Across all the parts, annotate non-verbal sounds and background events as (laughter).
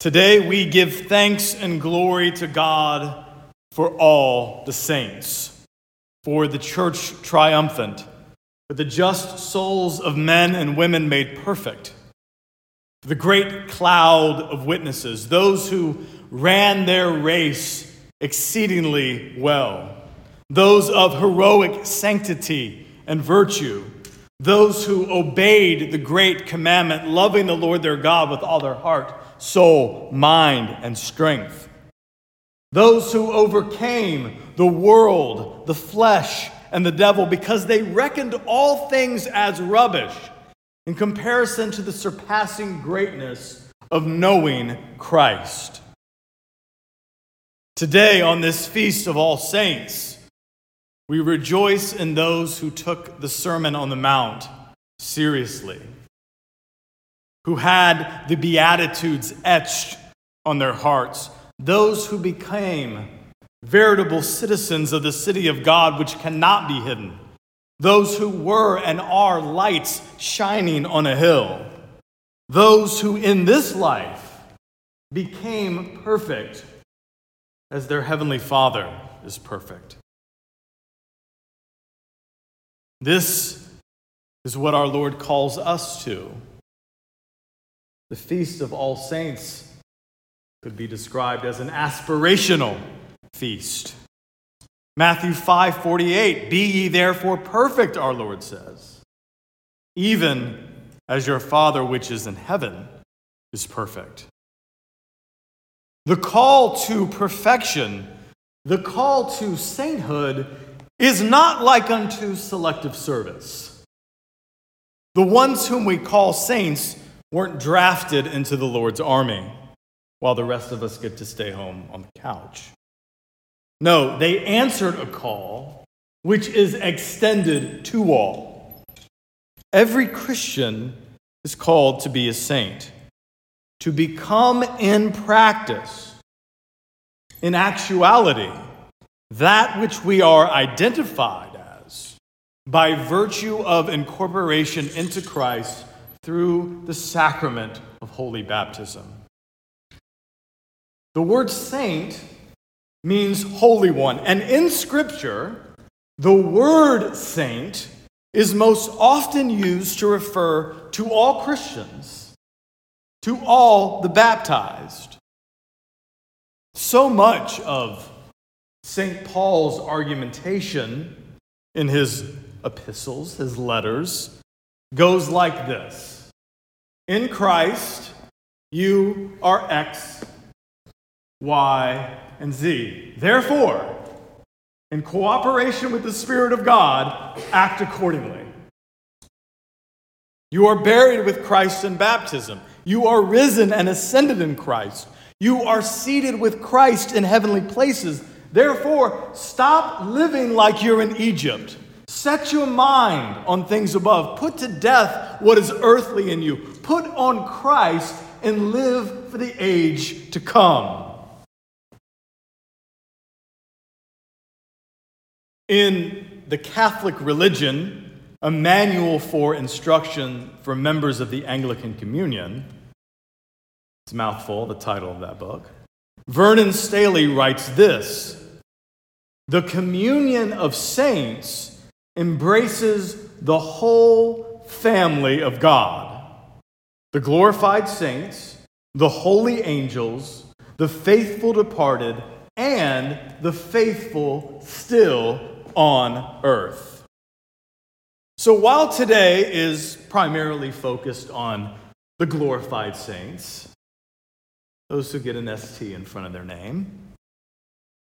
Today we give thanks and glory to God for all the saints, for the church triumphant, for the just souls of men and women made perfect, for the great cloud of witnesses, those who ran their race exceedingly well, those of heroic sanctity and virtue, those who obeyed the great commandment, loving the Lord their God with all their heart soul, mind, and strength. Those who overcame the world, the flesh, and the devil because they reckoned all things as rubbish in comparison to the surpassing greatness of knowing Christ. Today, on this feast of all saints, we rejoice in those who took the Sermon on the Mount seriously who had the Beatitudes etched on their hearts, those who became veritable citizens of the city of God, which cannot be hidden, those who were and are lights shining on a hill, those who in this life became perfect as their heavenly Father is perfect. This is what our Lord calls us to. The Feast of All Saints could be described as an aspirational feast. Matthew 5:48 Be ye therefore perfect our Lord says even as your father which is in heaven is perfect. The call to perfection, the call to sainthood is not like unto selective service. The ones whom we call saints weren't drafted into the Lord's army while the rest of us get to stay home on the couch. No, they answered a call which is extended to all. Every Christian is called to be a saint, to become in practice, in actuality, that which we are identified as by virtue of incorporation into Christ through the sacrament of holy baptism. The word saint means holy one, and in Scripture, the word saint is most often used to refer to all Christians, to all the baptized. So much of St. Paul's argumentation in his epistles, his letters, goes like this In Christ, you are X, Y, and Z. Therefore, in cooperation with the Spirit of God, act accordingly. You are buried with Christ in baptism. You are risen and ascended in Christ. You are seated with Christ in heavenly places. Therefore, stop living like you're in Egypt. Set your mind on things above. Put to death what is earthly in you. Put on Christ and live for the age to come. In the Catholic religion, a manual for instruction for members of the Anglican Communion, it's a mouthful, the title of that book. Vernon Staley writes this The communion of saints embraces the whole family of God the glorified saints, the holy angels, the faithful departed, and the faithful still on earth. So while today is primarily focused on the glorified saints, those who get an ST in front of their name,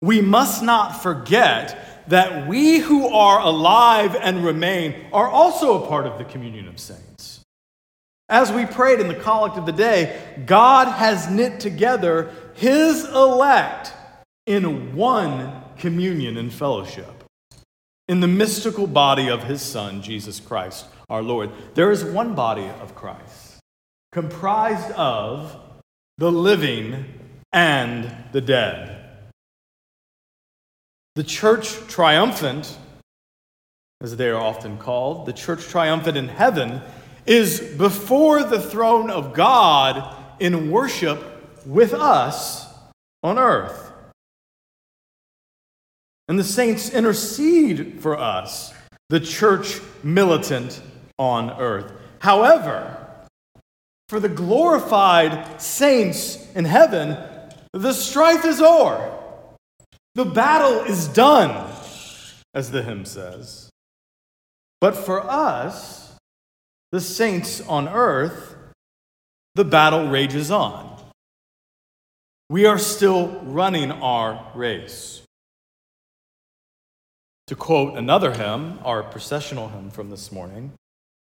we must not forget that we who are alive and remain are also a part of the communion of saints. As we prayed in the collect of the day, God has knit together his elect in one communion and fellowship. In the mystical body of his Son, Jesus Christ, our Lord, there is one body of Christ, comprised of the living and the dead. The church triumphant, as they are often called, the church triumphant in heaven, is before the throne of God in worship with us on earth. And the saints intercede for us, the church militant on earth. However, for the glorified saints in heaven, the strife is o'er. The battle is done, as the hymn says. But for us, the saints on earth, the battle rages on. We are still running our race. To quote another hymn, our processional hymn from this morning,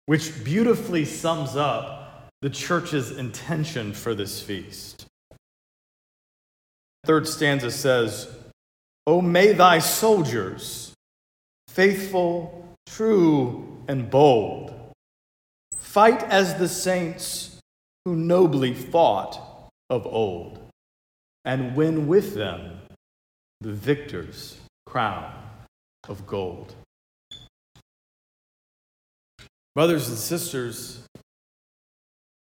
which beautifully sums up the church's intention for this feast. Third stanza says, O may thy soldiers, faithful, true, and bold, fight as the saints who nobly fought of old, and win with them the victor's crown of gold. Brothers and sisters,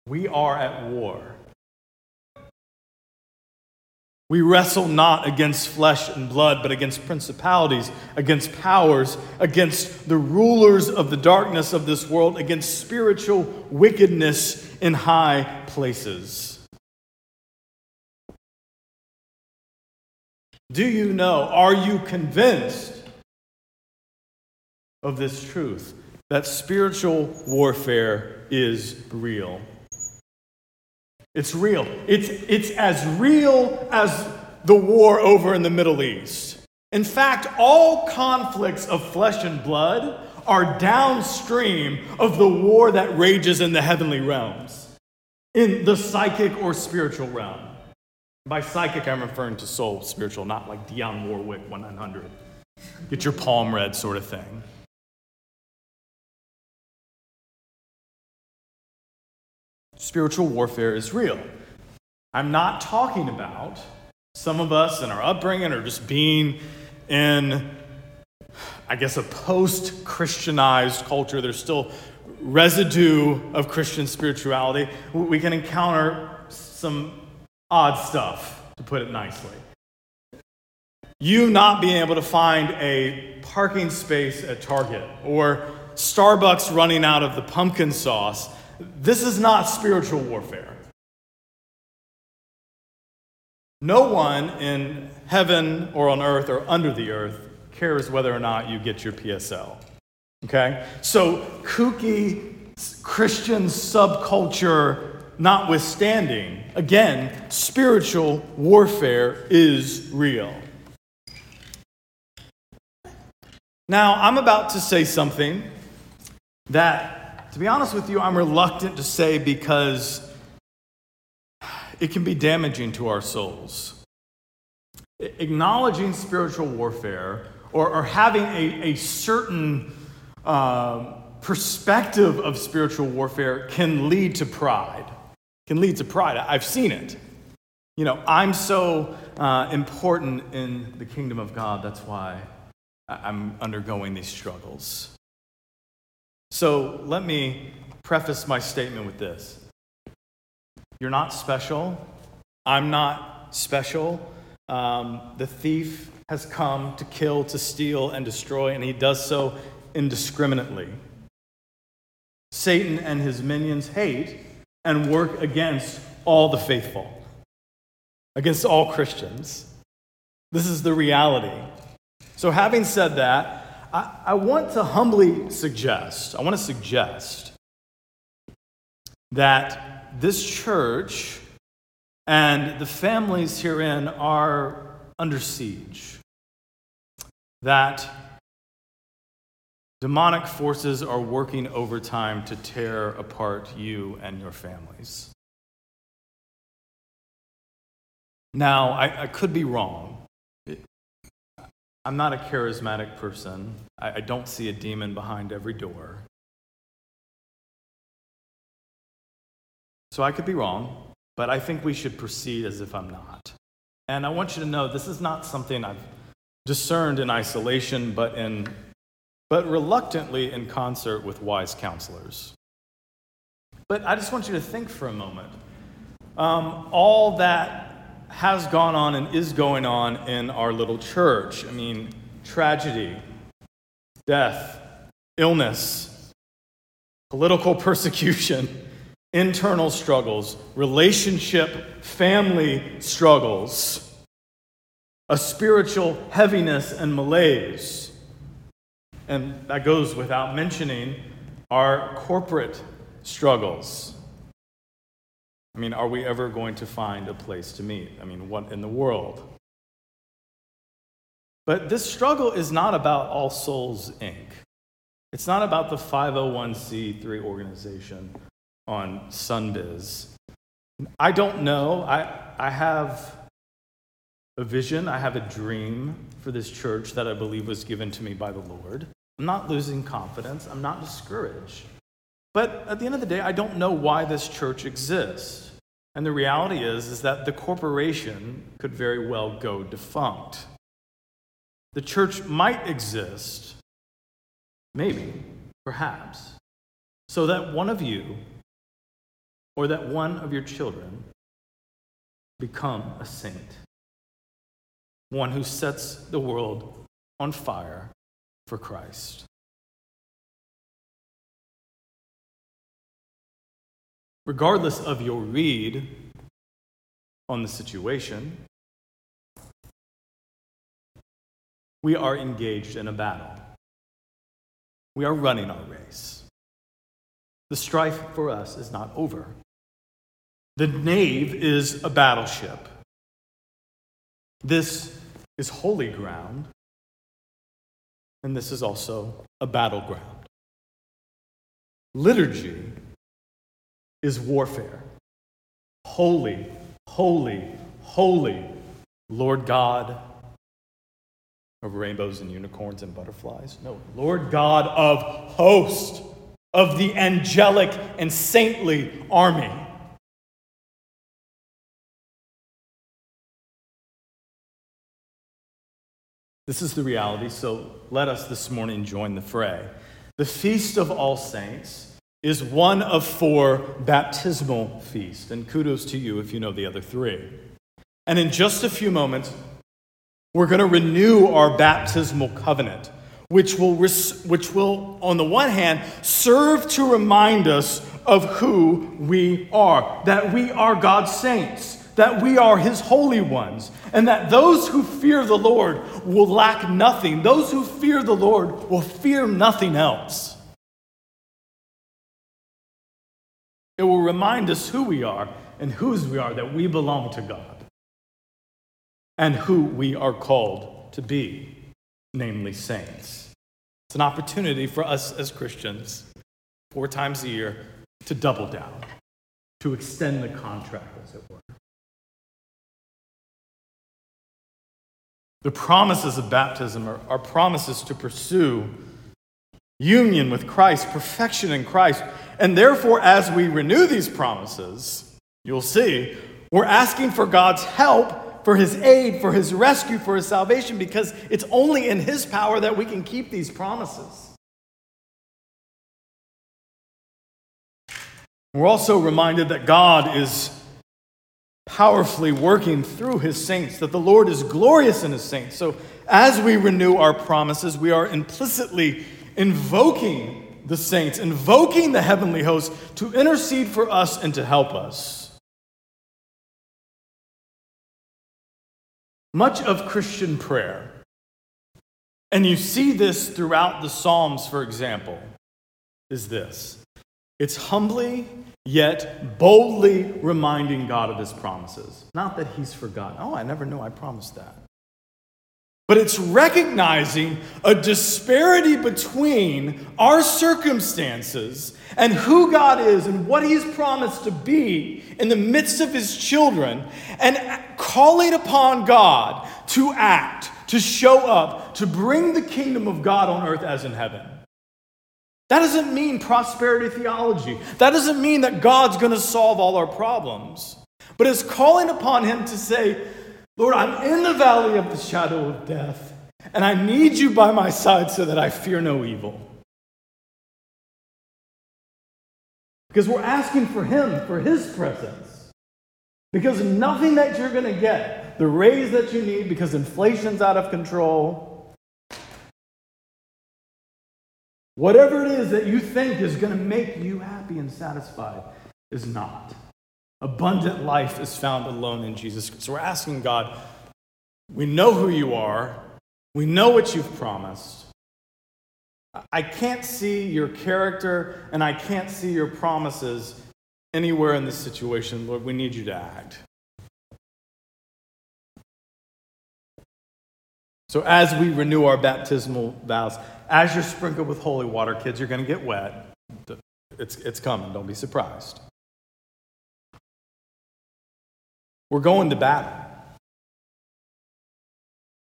we are at war. We wrestle not against flesh and blood, but against principalities, against powers, against the rulers of the darkness of this world, against spiritual wickedness in high places. Do you know, are you convinced of this truth that spiritual warfare is real? It's real. It's, it's as real as the war over in the Middle East. In fact, all conflicts of flesh and blood are downstream of the war that rages in the heavenly realms, in the psychic or spiritual realm. By psychic, I'm referring to soul spiritual, not like Dionne Warwick 1900. Get your palm read sort of thing. Spiritual warfare is real. I'm not talking about some of us in our upbringing or just being in, I guess, a post Christianized culture. There's still residue of Christian spirituality. We can encounter some odd stuff, to put it nicely. You not being able to find a parking space at Target or Starbucks running out of the pumpkin sauce this is not spiritual warfare. No one in heaven or on earth or under the earth cares whether or not you get your PSL. Okay? So, kooky Christian subculture notwithstanding, again, spiritual warfare is real. Now, I'm about to say something that to be honest with you, I'm reluctant to say because it can be damaging to our souls. Acknowledging spiritual warfare or, or having a, a certain uh, perspective of spiritual warfare can lead to pride. Can lead to pride. I've seen it. You know, I'm so uh, important in the kingdom of God. That's why I'm undergoing these struggles. So let me preface my statement with this You're not special. I'm not special. Um, the thief has come to kill, to steal, and destroy, and he does so indiscriminately. Satan and his minions hate and work against all the faithful, against all Christians. This is the reality. So, having said that, I, I want to humbly suggest, I want to suggest that this church and the families herein are under siege. That demonic forces are working overtime to tear apart you and your families. Now, I, I could be wrong. I'm not a charismatic person. I, I don't see a demon behind every door. So I could be wrong, but I think we should proceed as if I'm not. And I want you to know this is not something I've discerned in isolation, but in but reluctantly in concert with wise counselors. But I just want you to think for a moment. um, all that has gone on and is going on in our little church. I mean, tragedy, death, illness, political (laughs) persecution, internal struggles, relationship, family struggles, a spiritual heaviness and malaise. And that goes without mentioning our corporate struggles. I mean, are we ever going to find a place to meet? I mean, what in the world? But this struggle is not about All Souls Inc. It's not about the 501c3 organization on Sunbiz. I don't know. I, I have a vision, I have a dream for this church that I believe was given to me by the Lord. I'm not losing confidence, I'm not discouraged. But at the end of the day, I don't know why this church exists. And the reality is, is that the corporation could very well go defunct. The church might exist, maybe, perhaps, so that one of you or that one of your children become a saint, one who sets the world on fire for Christ. Regardless of your read on the situation, we are engaged in a battle. We are running our race. The strife for us is not over. The nave is a battleship. This is holy ground, and this is also a battleground. Liturgy is warfare. Holy, holy, holy, Lord God of rainbows and unicorns and butterflies. No, Lord God of hosts, of the angelic and saintly army. This is the reality, so let us this morning join the fray. The Feast of All Saints is one of four baptismal feasts, and kudos to you if you know the other three. And in just a few moments, we're going to renew our baptismal covenant, which will, which will, on the one hand, serve to remind us of who we are, that we are God's saints that we are his holy ones, and that those who fear the Lord will lack nothing. Those who fear the Lord will fear nothing else. It will remind us who we are and whose we are, that we belong to God, and who we are called to be, namely saints. It's an opportunity for us as Christians, four times a year, to double down, to extend the contract, as it were. The promises of baptism are, are promises to pursue union with Christ, perfection in Christ. And therefore, as we renew these promises, you'll see, we're asking for God's help, for His aid, for His rescue, for His salvation, because it's only in His power that we can keep these promises. We're also reminded that God is powerfully working through his saints, that the Lord is glorious in his saints. So as we renew our promises, we are implicitly invoking the saints, invoking the heavenly host to intercede for us and to help us. Much of Christian prayer, and you see this throughout the Psalms, for example, is this it's humbly yet boldly reminding God of his promises. Not that he's forgotten. Oh, I never knew I promised that. But it's recognizing a disparity between our circumstances and who God is and what He's promised to be in the midst of His children and calling upon God to act, to show up, to bring the kingdom of God on earth as in heaven. That doesn't mean prosperity theology. That doesn't mean that God's going to solve all our problems. But it's calling upon Him to say, Lord, I'm in the valley of the shadow of death, and I need you by my side so that I fear no evil. Because we're asking for Him, for His presence. Because nothing that you're going to get, the raise that you need because inflation's out of control, whatever it is that you think is going to make you happy and satisfied, is not. Abundant life is found alone in Jesus. So we're asking God, we know who you are, we know what you've promised. I can't see your character and I can't see your promises anywhere in this situation. Lord, we need you to act. So, as we renew our baptismal vows, as you're sprinkled with holy water, kids, you're going to get wet. It's, it's coming. Don't be surprised. We're going to battle.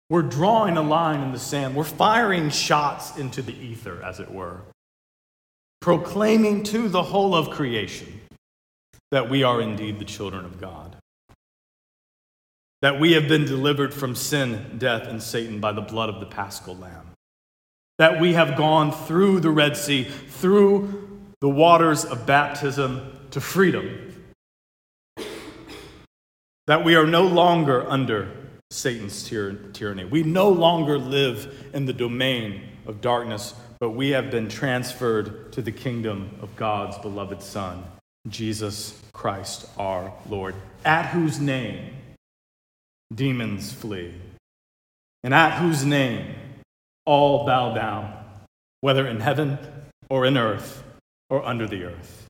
We're drawing a line in the sand. We're firing shots into the ether, as it were, proclaiming to the whole of creation that we are indeed the children of God. That we have been delivered from sin, death, and Satan by the blood of the paschal lamb. That we have gone through the Red Sea, through the waters of baptism to freedom. That we are no longer under Satan's tyranny. We no longer live in the domain of darkness, but we have been transferred to the kingdom of God's beloved Son, Jesus Christ our Lord, at whose name demons flee, and at whose name all bow down, whether in heaven or in earth or under the earth.